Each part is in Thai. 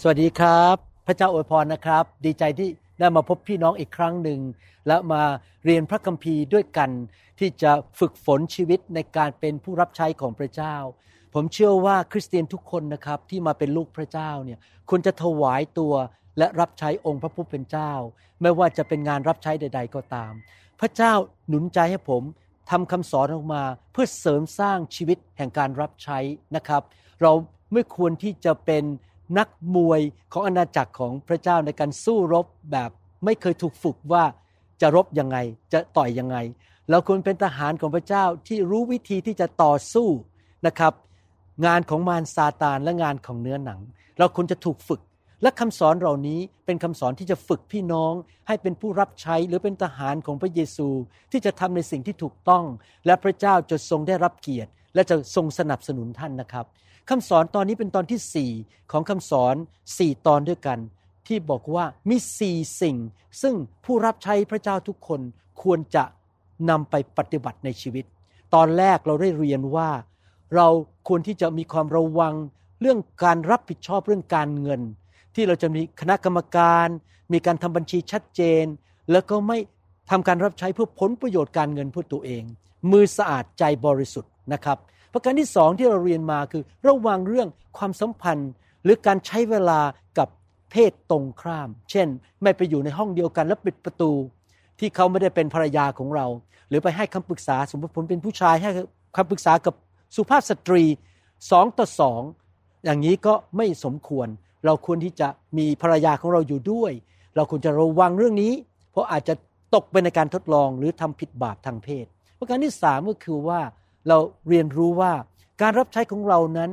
สวัสดีครับ พระเจ้าอวยพรนะครับ ดีใจที่ได้มาพบพี่น้องอีกครั้งหนึ่ง และมาเรียนพระคัมภีร์ด้วยกัน ที่จะฝึกฝนชีวิตในการเป็นผู้รับใช้ของพระเจ้า ผมเชื่อว่าคริสเตียนทุกคนนะครับที่มาเป็นลูกพระเจ้าเนี่ยควรจะถวายตัวและรับใช้องค์พระผู้เป็นเจ้า ไม่ว่าจะเป็นงานรับใช้ใด ๆ ก็ตาม พระเจ้าหนุนใจให้ผมทำคำสอนออกมาเพื่อเสริมสร้างชีวิตแห่งการรับใช้นะครับ เราไม่ควรที่จะเป็น นักมวยของอาณาจักรของพระเจ้าในการสู้รบแบบไม่เคยถูกฝึกว่าจะรบยังไงจะต่อยยังไง เราควรเป็นทหารของพระเจ้าที่รู้วิธีที่จะต่อสู้นะครับ งานของมารซาตานและงานของเนื้อหนัง เราควรจะถูกฝึก และคำสอนเหล่านี้เป็นคำสอนที่จะฝึกพี่น้อง ให้เป็นผู้รับใช้หรือเป็นทหารของพระเยซูที่จะทำในสิ่งที่ถูกต้อง และพระเจ้าจะทรงได้รับเกียรติ และจะทรงสนับสนุนท่านนะครับ คำสอนตอนนี้เป็นตอนที่สี่ของคำสอนสี่ตอนด้วยกัน ที่บอกว่ามีสี่สิ่ง ซึ่งผู้รับใช้พระเจ้าทุกคนควรจะนำไปปฏิบัติในชีวิต ตอนแรกเราได้เรียนว่า เราควรที่จะมีความระวังเรื่องการรับผิดชอบเรื่องการเงิน ที่เราจะมีคณะกรรมการ มีการทำบัญชีชัดเจน แล้วก็ไม่ทำการรับใช้เพื่อผลประโยชน์การเงินเพื่อตัวเอง มือสะอาดใจบริสุทธิ์นะครับ ประการที่สองที่เราเรียนมาคือ ระวังเรื่องความสัมพันธ์ หรือการใช้เวลากับเพศตรงข้าม เช่น ไม่ไปอยู่ในห้องเดียวกันแล้วปิดประตู ที่เขาไม่ได้เป็นภรรยาของเรา หรือไปให้คำปรึกษาสมมติผมเป็นผู้ชายให้คำปรึกษากับสุภาพสตรีสองต่อสองอย่างนี้ก็ไม่สมควร เราควรที่จะมีภรรยาของเราอยู่ด้วย เราควรจะระวังเรื่องนี้ เพราะอาจจะตกไปในการทดลองหรือทำผิดบาปทางเพศ ประการที่สามก็คือว่า เราเรียนรู้ว่าการรับใช้ของเรานั้น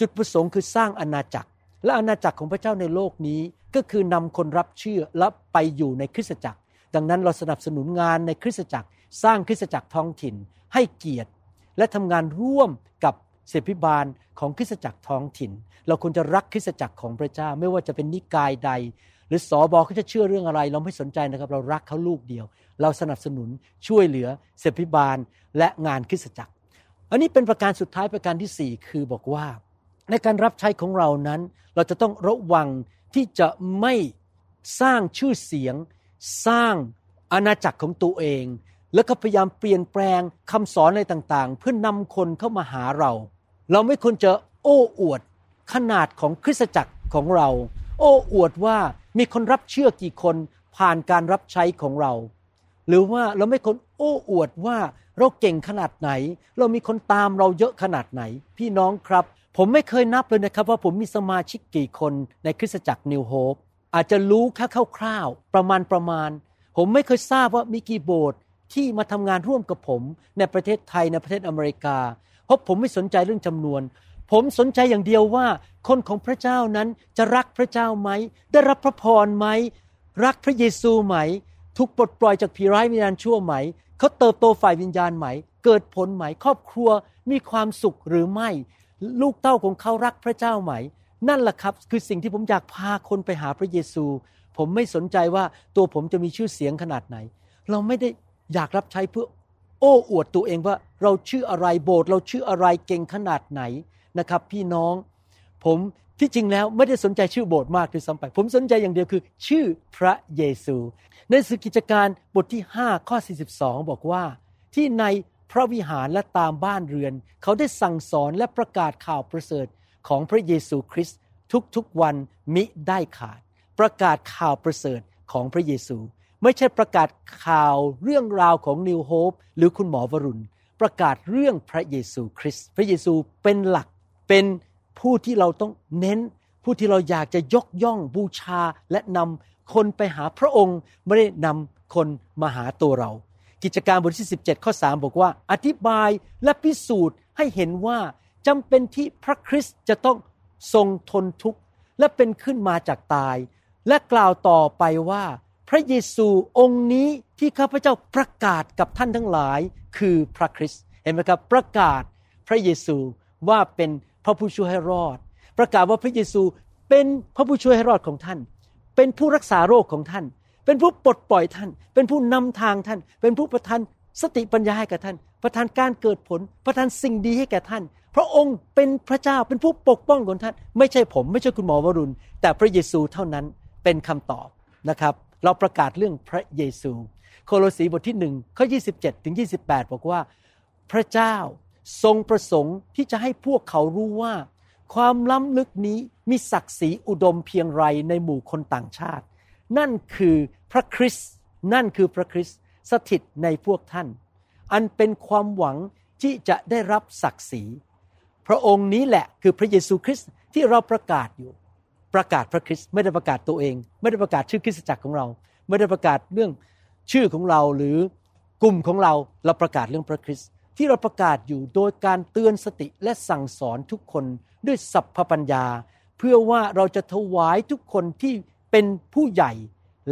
จุดประสงค์คือสร้างอาณาจักร และอาณาจักรของพระเจ้าในโลกนี้ก็คือนำคนรับเชื่อและไปอยู่ในคริสตจักร ดังนั้นเราสนับสนุนงานในคริสตจักร สร้างคริสตจักรท้องถิ่น ให้เกียรติ และทำงานร่วมกับเสพิบาลของคริสตจักรท้องถิ่น เราควรจะรักคริสตจักรของพระเจ้า ไม่ว่าจะเป็นนิกายใด หรือสอบอเขาจะเชื่อเรื่องอะไร เราไม่สนใจนะครับ เรารักเขาลูกเดียว เราสนับสนุนช่วยเหลือเสพิบาลและงานคริสตจักร อันนี้เป็นประการสุดท้ายประการที่สี่คือบอกว่า ในการรับใช้ของเรานั้น เราจะต้องระวังที่จะไม่สร้างชื่อเสียง สร้างอาณาจักรของตัวเอง แล้วก็พยายามเปลี่ยนแปลงคำสอนอะไรต่างๆ เพื่อนนำคนเข้ามาหาเรา เราไม่ควรจะโอ้อวดขนาดของคริสตจักรของเรา โอ้อวดว่ามีคนรับเชื่อกี่คนผ่านการรับใช้ของเรา หรือว่าเราไม่ควร อ้อวดว่าเราเก่งขนาดไหน เรามีคนตามเราเยอะขนาดไหน พี่น้องครับ ผมไม่เคยนับเลยนะครับ ว่าผมมีสมาชิกกี่คนในคริสตจักรนิวโฮปอาจจะรู้แค่คร่าวๆประมาณประมาณ ผมไม่เคยทราบว่ามีกี่โบสถ์ที่มาทำงานร่วมกับผม ในประเทศไทยในประเทศอเมริกา เพราะผมไม่สนใจเรื่องจำนวน ผมสนใจอย่างเดียวว่า คนของพระเจ้านั้นจะรักพระเจ้าไหม ได้รับพระพรไหม รักพระเยซูไหม ถูกปลดปล่อยจากผีร้ายวิญญาณชั่วไหม เขาเติบโตฝ่ายวิญญาณไหม เกิดผลไหม ครอบครัวมีความสุขหรือไม่ ลูกเต้าของเขารักพระเจ้าไหม นั่นแหละครับ คือสิ่งที่ผมอยากพาคนไปหาพระเยซู ผมไม่สนใจว่าตัวผมจะมีชื่อเสียงขนาดไหน เราไม่ได้อยากรับใช้เพื่อโอ้อวดตัวเองว่าเราชื่ออะไรโบสถ์เราชื่ออะไรเก่งขนาดไหนนะครับ พี่น้อง ผม ที่จริงแล้วไม่ได้สนใจชื่อโบสถ์มากด้วยซ้ำไป ผมสนใจอย่างเดียวคือ ชื่อพระเยซู ในสุกิจการบทที่ 5 ข้อ 42 บอกว่า ที่ในพระวิหารและตามบ้านเรือน เขาได้สั่งสอนและประกาศข่าวประเสริฐของพระเยซูคริสต์ทุกๆวันมิได้ขาด ประกาศข่าวประเสริฐของพระเยซู ไม่ใช่ประกาศข่าวเรื่องราวของนิวโฮปหรือคุณหมอวรุณ ประกาศเรื่องพระเยซูคริสต์พระเยซูเป็นหลักเป็น ผู้ที่เราต้องเน้น ผู้ที่เราอยากจะยกย่องบูชาและนำคนไปหาพระองค์ไม่ได้นำคนมาหาตัวเรา กิจการบทที่ 17 ข้อ 3 บอกว่า อธิบายและพิสูจน์ให้เห็นว่าจำเป็นที่พระคริสต์จะต้องทรงทนทุกข์และเป็นขึ้นมาจากตาย และกล่าวต่อไปว่า พระเยซูองค์นี้ที่ข้าพเจ้าประกาศกับท่านทั้งหลายคือพระคริสต์เห็นไหมครับประกาศพระเยซูว่าเป็น พระผู้ช่วยให้รอด ประกาศว่าพระเยซูเป็นพระผู้ช่วยให้รอดของท่าน เป็นผู้รักษาโรคของท่าน เป็นผู้ปลดปล่อยท่าน เป็นผู้นำทางท่าน เป็นผู้ประทานสติปัญญาให้แก่ท่าน ประทานการเกิดผล ประทานสิ่งดีให้แก่ท่าน พระองค์เป็นพระเจ้าเป็นผู้ปกป้องของท่าน ไม่ใช่ผมไม่ใช่คุณหมอวรุณ แต่พระเยซูเท่านั้นเป็นคำตอบนะครับ เราประกาศเรื่องพระเยซู โคโลสีบทที่หนึ่งข้อ 27 ถึง 28 บอกว่า พระเจ้า ทรงประสงค์ที่จะให้พวกเขารู้ว่า ความล้ำลึกนี้มีศักดิ์ศรีอุดมเพียงไรในหมู่คนต่างชาติ นั่นคือพระคริสต์นั่นคือพระคริสต์สถิตในพวกท่าน อันเป็นความหวังที่จะได้รับศักดิ์ศรีพระองค์นี้แหละคือพระเยซูคริสต์ที่เราประกาศอยู่ ประกาศพระคริสต์ไม่ได้ประกาศตัวเอง ไม่ได้ประกาศชื่อคริสตจักรของเรา ไม่ได้ประกาศเรื่องชื่อของเราหรือกลุ่มของเราเราประกาศเรื่องพระคริสต์ ที่เราประกาศอยู่โดยการเตือนสติและสั่งสอนทุกคนด้วยสัพพปัญญา เพื่อว่าเราจะถวายทุกคนที่เป็นผู้ใหญ่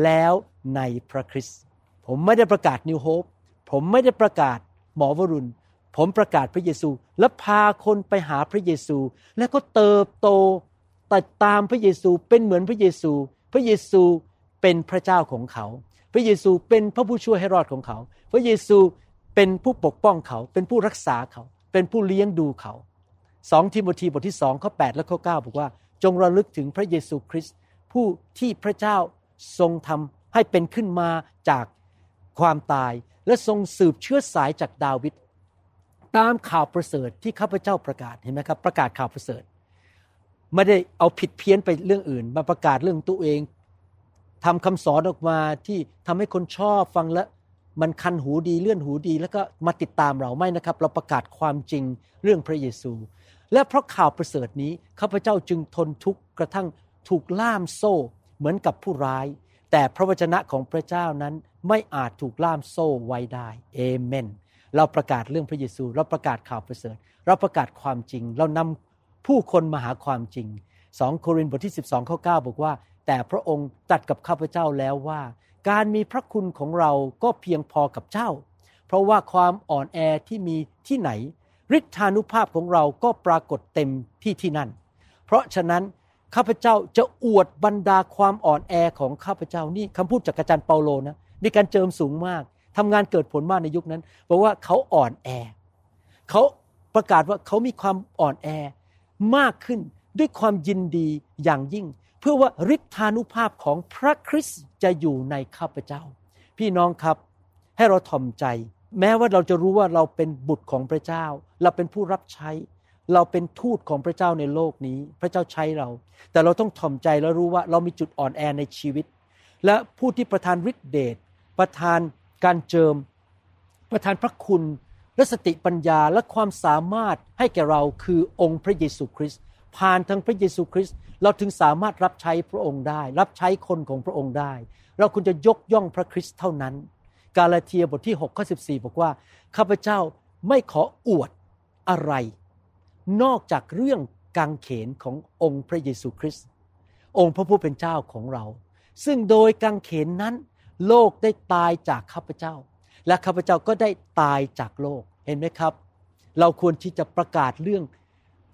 แล้วในพระคริสต์ผมไม่ได้ประกาศนิวโฮปผมไม่ได้ประกาศหมอวรุณ ผมประกาศพระเยซู และพาคนไปหาพระเยซู แล้วก็เติบโตติดตามพระเยซูเป็นเหมือนพระเยซู พระเยซูเป็นพระเจ้าของเขา พระเยซูเป็นพระผู้ช่วยให้รอดของเขา พระเยซู เป็นผู้ปกป้องเขา เป็นผู้รักษาเขา เป็นผู้เลี้ยงดูเขาสองทิโมธีบทที่สองข้อ8และข้อ9บอกว่า จงระลึกถึงพระเยซูคริสต์ผู้ที่พระเจ้าทรงทำให้เป็นขึ้นมาจากความตายและทรงสืบเชื้อสายจากดาวิดตามข่าวประเสริฐที่ข้าพเจ้าประกาศเห็นไหมครับ ประกาศข่าวประเสริฐ ไม่ได้เอาผิดเพี้ยนไปเรื่องอื่น มาประกาศเรื่องตัวเองทำคำสอนออกมาที่ทำให้คนชอบฟังและ มันคันหูดีเลื่อนหูดี แล้วก็มาติดตามเราไม่นะครับ เราประกาศความจริงเรื่องพระเยซู และเพราะข่าวประเสริฐนี้ข้าพเจ้าจึงทนทุกข์กระทั่งถูกล่ามโซ่เหมือนกับผู้ร้าย แต่พระวจนะของพระเจ้านั้นไม่อาจถูกล่ามโซ่ไว้ได้เอเมนเราประกาศเรื่องพระเยซู เราประกาศข่าวประเสริฐ เราประกาศความจริง เรานำผู้คนมาหาความจริงสองโครินธ์บทที่ 12 ข้อ 9 บอกว่า แต่พระองค์ตัดกับข้าพเจ้าแล้วว่า การมีพระคุณของเราก็เพียงพอกับเจ้า เพราะว่าความอ่อนแอที่มีที่ไหนฤทธานุภาพของเราก็ปรากฏเต็มที่ที่นั่น เพราะฉะนั้นข้าพเจ้าจะอวดบรรดาความอ่อนแอของข้าพเจ้านี่คำพูดจากอาจารย์เปาโลนะมีการเจิมสูงมากทำงานเกิดผลมากในยุคนั้นบอกว่าเขาอ่อนแอเขาประกาศว่าเขามีความอ่อนแอมากขึ้นด้วยความยินดีอย่างยิ่ง เพื่อว่าฤทธานุภาพของพระคริสต์จะอยู่ในข้าพเจ้า พี่น้องครับให้เราถ่อมใจ แม้ว่าเราจะรู้ว่าเราเป็นบุตรของพระเจ้า เราเป็นผู้รับใช้ เราเป็นทูตของพระเจ้าในโลกนี้ พระเจ้าใช้เรา แต่เราต้องถ่อมใจและรู้ว่าเรามีจุดอ่อนแอในชีวิต และผู้ที่ประทานฤทธิเดชประทานการเจิม ประทานพระคุณและสติปัญญาและความสามารถให้แก่เราคือองค์พระเยซูคริสต์ ผ่านทางพระเยซูคริสต์เราถึงสามารถรับใช้พระองค์ได้ รับใช้คนของพระองค์ได้ เราควรจะยกย่องพระคริสต์เท่านั้น กาลาเทียบทที่6ข้อ14 บอกว่า ข้าพเจ้าไม่ขออวดอะไร นอกจากเรื่องกางเขนขององค์พระเยซูคริสต์องค์พระผู้เป็นเจ้าของเรา ซึ่งโดยกางเขนนั้น โลกได้ตายจากข้าพเจ้า และข้าพเจ้าก็ได้ตายจากโลกเห็นไหมครับ เราควรที่จะประกาศเรื่อง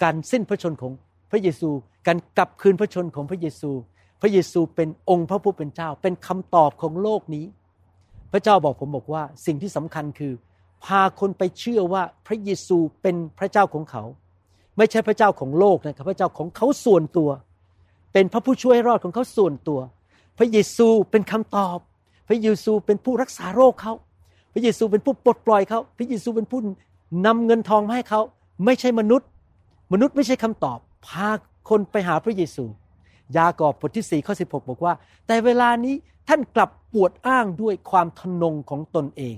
การสิ้นพระชนของ พระเยซูการกลับคืนพระชนของพระเยซู พระเยซูเป็นองค์พระผู้เป็นเจ้า เป็นคำตอบของโลกนี้ พระเจ้าบอกผมบอกว่าสิ่งที่สำคัญคือ พาคนไปเชื่อว่าพระเยซูเป็นพระเจ้าของเขา ไม่ใช่พระเจ้าของโลกนะครับพระเจ้าของเขาส่วนตัว เป็นพระผู้ช่วยรอดของเขาส่วนตัว พระเยซูเป็นคำตอบ พระเยซูเป็นผู้รักษาโรคเขาพระเยซูเป็นผู้ปลดปล่อยเขาพระเยซูเป็นผู้นำเงินทองมาให้เขาไม่ใช่มนุษย์ มนุษย์ไม่ใช่คำตอบ พาคนไปหาพระเยซู ยากอบบทที่4ข้อ16 บอกว่า แต่เวลานี้ท่านกลับปวดอ้างด้วยความทนงของตนเอง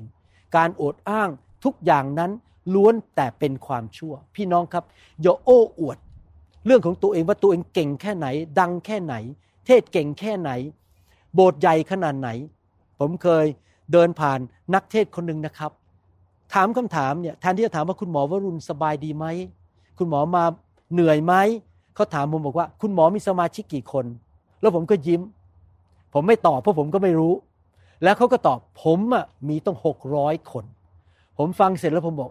การอดอ้างทุกอย่างนั้นล้วนแต่เป็นความชั่ว พี่น้องครับอย่าโอ้อวด เรื่องของตัวเองว่าตัวเองเก่งแค่ไหน ดังแค่ไหน เทศเก่งแค่ไหน โบสถ์ใหญ่ขนาดไหน ผมเคยเดินผ่านนักเทศคนหนึ่งนะครับ ถามคำถามเนี่ยแทนที่จะถามว่าคุณหมอวรุณสบายดีไหมคุณหมอมา เหนื่อยไหมเขาถามผมบอกว่า คุณหมอมีสมาชิกกี่คน แล้วผมก็ยิ้ม ผมไม่ตอบเพราะผมก็ไม่รู้ แล้วเขาก็ตอบผมอะมีต้องหกร้อยคน ผมฟังเสร็จแล้วผมบอก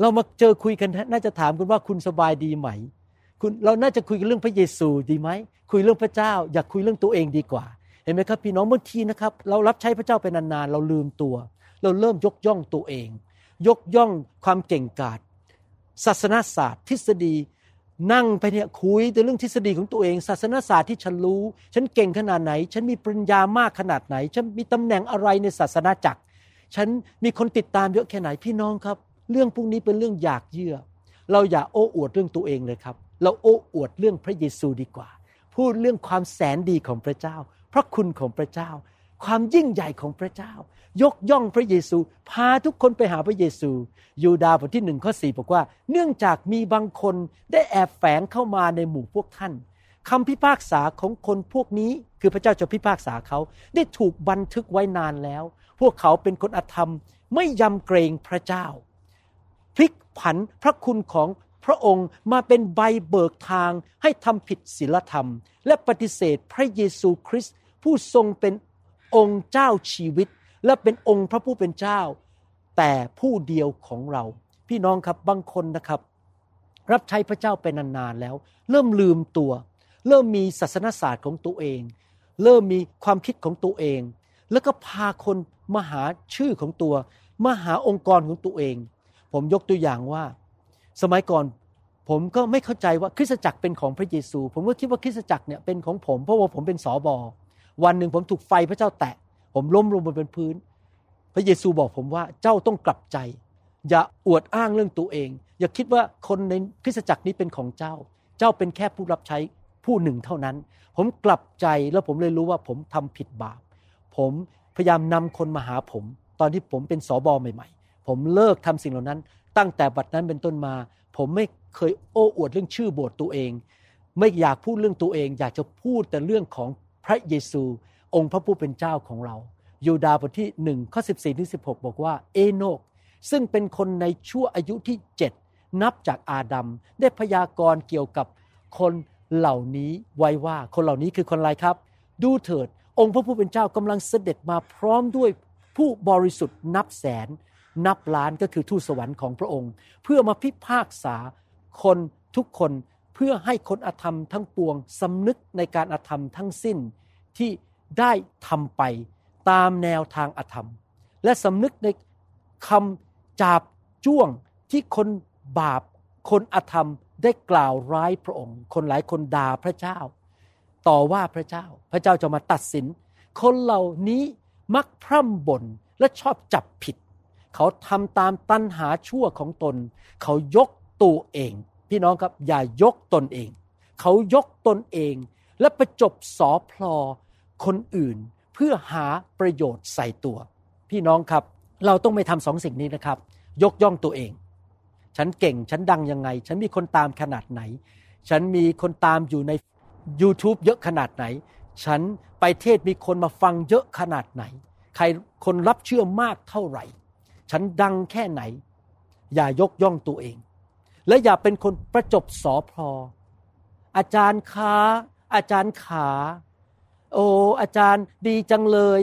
เรามาเจอคุยกันน่าจะถามคุณว่าคุณสบายดีไหม คุณเราน่าจะคุยกันเรื่องพระเยซูดีไหมคุยเรื่องพระเจ้า อยากคุยเรื่องตัวเองดีกว่า เห็นไหมครับ พี่น้องบางทีนะครับ เรารับใช้พระเจ้าไปนานๆเราลืมตัว เราเริ่มยกย่องตัวเอง ยกย่องความเก่งกาจศาสนาศาสตร์ ทฤษฎี นั่งไปเนี่ยคุยแต่เรื่องทฤษฎีของตัวเอง ศาสนาศาสตร์ที่ฉันรู้ ฉันเก่งขนาดไหน ฉันมีปริญญามากขนาดไหน ฉันมีตำแหน่งอะไรในศาสนาจักร ฉันมีคนติดตามเยอะแค่ไหนพี่น้องครับ เรื่องพวกนี้เป็นเรื่องอยากเยื่อ เราอย่าโอ้อวดเรื่องตัวเองเลยครับ เราโอ้อวดเรื่องพระเยซูดีกว่า พูดเรื่องความแสนดีของพระเจ้า พระคุณของพระเจ้า ความยิ่งใหญ่ของพระเจ้า ยกย่องพระเยซู พาทุกคนไปหาพระเยซู ยูดาบทที่หนึ่งข้อสี่บอกว่า เนื่องจากมีบางคนได้แอบแฝงเข้ามาในหมู่พวกท่านคำพิพากษาของคนพวกนี้คือพระเจ้าจะพิพากษาเขาได้ถูกบันทึกไว้นานแล้ว พวกเขาเป็นคนอธรรม ไม่ยำเกรงพระเจ้า พลิกผันพระคุณของพระองค์มาเป็นใบเบิกทางให้ทำผิดศีลธรรม และปฏิเสธพระเยซูคริสต์ผู้ทรงเป็น องค์เจ้าชีวิต และเป็นองค์พระผู้เป็นเจ้า แต่ผู้เดียวของเรา พี่น้องครับบางคนนะครับ รับใช้พระเจ้าไปนานๆแล้ว เริ่มลืมตัว เริ่มมีศาสนศาสตร์ของตัวเอง เริ่มมีความคิดของตัวเอง แล้วก็พาคนมาหาชื่อของตัวมาหาองค์กรของตัวเอง ผมยกตัวอย่างว่า สมัยก่อนผมก็ไม่เข้าใจว่าคริสตจักรเป็นของพระเยซู ผมก็คิดว่าคริสตจักรเนี่ยเป็นของผมเพราะว่าผมเป็นสอบอ วันหนึ่งผมถูกไฟพระเจ้าแตะ ผมล้มลงบนเป็นพื้น พระเยซูบอกผมว่าเจ้าต้องกลับใจ อย่าอวดอ้างเรื่องตัวเอง อย่าคิดว่าคนในคริสตจักรนี้เป็นของเจ้า เจ้าเป็นแค่ผู้รับใช้ผู้หนึ่งเท่านั้น ผมกลับใจแล้วผมเลยรู้ว่าผมทำผิดบาป ผมพยายามนำคนมาหาผม ตอนที่ผมเป็นสอบอใหม่ ๆ ผมเลิกทำสิ่งเหล่านั้น ตั้งแต่บัดนั้นเป็นต้นมา ผมไม่เคยโอ้อวดเรื่องชื่อโบสถ์ตัวเอง ไม่อยากพูดเรื่องตัวเอง อยากจะพูดแต่เรื่องของ พระเยซูองค์พระผู้เป็นเจ้าของเรา ยูดาบทที่หนึ่งข้อสิบสี่ถึงสิบหกบอกว่า เอโนก ซึ่งเป็นคนในชั่วอายุที่เจ็ดนับจากอาดัม ได้พยากรณ์เกี่ยวกับคนเหล่านี้ไว้ว่าคนเหล่านี้คือคนอะไรครับ ดูเถิด องค์พระผู้เป็นเจ้ากำลังเสด็จมาพร้อมด้วยผู้บริสุทธิ์นับแสน นับล้านก็คือทูตสวรรค์ของพระองค์ เพื่อมาพิพากษาคนทุกคน เพื่อให้คนอธรรมทั้งปวงสำนึกในการอธรรมทั้งสิ้นที่ได้ทำไปตามแนวทางอธรรม และสำนึกในคำจาบจ้วงที่คนบาป คนอธรรมได้กล่าวร้ายพระองค์ คนหลายคนด่าพระเจ้า ต่อว่าพระเจ้า พระเจ้าจะมาตัดสิน คนเหล่านี้มักพร่ำบ่นและชอบจับผิด เขาทำตามตัณหาชั่วของตน เขายกตัวเอง พี่น้องครับอย่ายกตนเอง เขายกตนเอง และประจบสอพลอคนอื่น เพื่อหาประโยชน์ใส่ตัว พี่น้องครับ เราต้องไม่ทำสองสิ่งนี้นะครับ ยกย่องตัวเอง ฉันเก่งฉันดังยังไง ฉันมีคนตามขนาดไหน ฉันมีคนตามอยู่ใน YouTube เยอะขนาดไหน ฉันไปเทศมีคนมาฟังเยอะขนาดไหน ใครคนรับเชื่อมากเท่าไหร่ ฉันดังแค่ไหน อย่ายกย่องตัวเอง และอย่าเป็นคนประจบสอพออาจารย์ขาอาจารย์ขา โอ้อาจารย์ดีจังเลย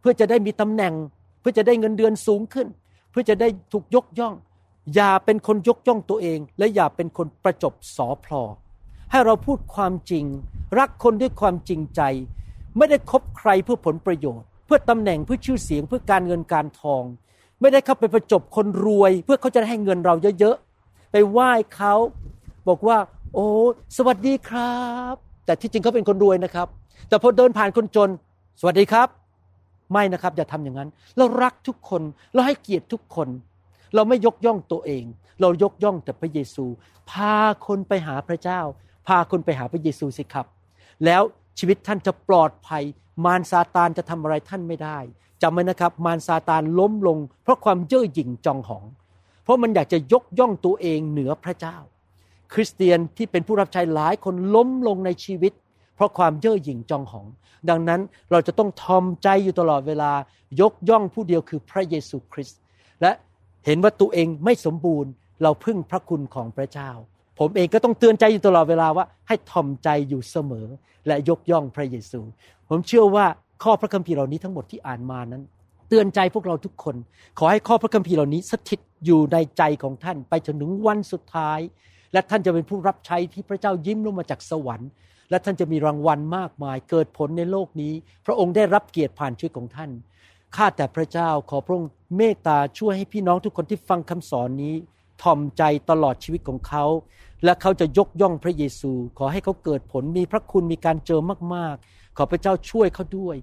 เพื่อจะได้มีตำแหน่ง เพื่อจะได้เงินเดือนสูงขึ้น เพื่อจะได้ถูกยกย่อง อย่าเป็นคนยกย่องตัวเอง และอย่าเป็นคนประจบสอพลอให้เราพูดความจริง รักคนด้วยความจริงใจ ไม่ได้คบใครเพื่อผลประโยชน์ เพื่อตำแหน่งเพื่อชื่อเสียงเพื่อการเงินการทอง ไม่ได้เข้าไปประจบคนรวย เพื่อเขาจะให้เงินเราเยอะๆ ไปไหว้เขาบอกว่า โอ้สวัสดีครับ แต่ที่จริงเขาเป็นคนรวยนะครับ แต่พอเดินผ่านคนจน สวัสดีครับ ไม่นะครับ อย่าทำอย่างนั้น เรารักทุกคน เราให้เกียรติทุกคน เราไม่ยกย่องตัวเอง เรายกย่องแต่พระเยซู พาคนไปหาพระเจ้า พาคนไปหาพระเยซูสิครับ แล้วชีวิตท่านจะปลอดภัย มารซาตานจะทำอะไรท่านไม่ได้จำไว้นะครับ มารซาตานล้มลง เพราะความเย่อหยิ่งจองหอง ราะมันอยากจะยกย่องตัวเองเหนือพระเจ้า คริสเตียนที่เป็นผู้รับใช้หลายคนล้มลงในชีวิต เพราะความเย่อหยิ่งจองหอง ดังนั้นเราจะต้องทอมใจอยู่ตลอดเวลายกย่องผู้เดียวคือพระเยซูคริสต์และเห็นว่าตัวเองไม่สมบูรณ์ เราพึ่งพระคุณของพระเจ้า ผมเองก็ต้องเตือนใจอยู่ตลอดเวลาว่า ให้ทอมใจอยู่เสมอ และยกย่องพระเยซู ผมเชื่อว่าข้อพระคัมภีร์เหล่านี้ทั้งหมดที่อ่านมานั้น เตือนใจพวกเราทุกคน ขอให้ข้อพระคัมภีร์เหล่านี้สถิตอยู่ในใจของท่านไปจนถึงวันสุดท้าย และท่านจะเป็นผู้รับใช้ที่พระเจ้ายิ้มลงมาจากสวรรค์ และท่านจะมีรางวัลมากมาย เกิดผลในโลกนี้ พระองค์ได้รับเกียรติผ่านชีวิตของท่านข้าแต่พระเจ้าขอพระองค์เมตตาช่วยให้พี่น้องทุกคนที่ฟังคำสอนนี้ทอมใจตลอดชีวิตของเขา และเขาจะยกย่องพระเยซู ขอให้เขาเกิดผลมีพระคุณมีการเจอมากๆ ขอพระเจ้าช่วยเขาด้วย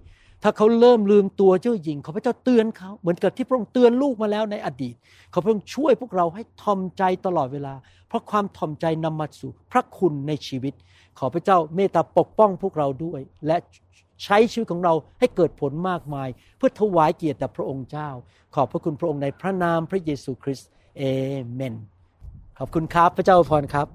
ถ้าเขาเริ่มลืมตัวเจ้าหญิงขอพระเจ้าเตือนเขาเหมือนกับที่พระองค์เตือนลูกมาแล้วในอดีต ขอพระองค์ช่วยพวกเราให้ทอมใจตลอดเวลา เพราะความทอมใจนำมาสู่พระคุณในชีวิต ขอพระเจ้าเมตตาปกป้องพวกเราด้วย และใช้ชีวิตของเราให้เกิดผลมากมาย เพื่อถวายเกียรติแด่พระองค์เจ้า ขอบพระคุณพระองค์ในพระนามพระเยซูคริสต์เอเมน ขอบคุณครับพระเจ้าอวยพรครับ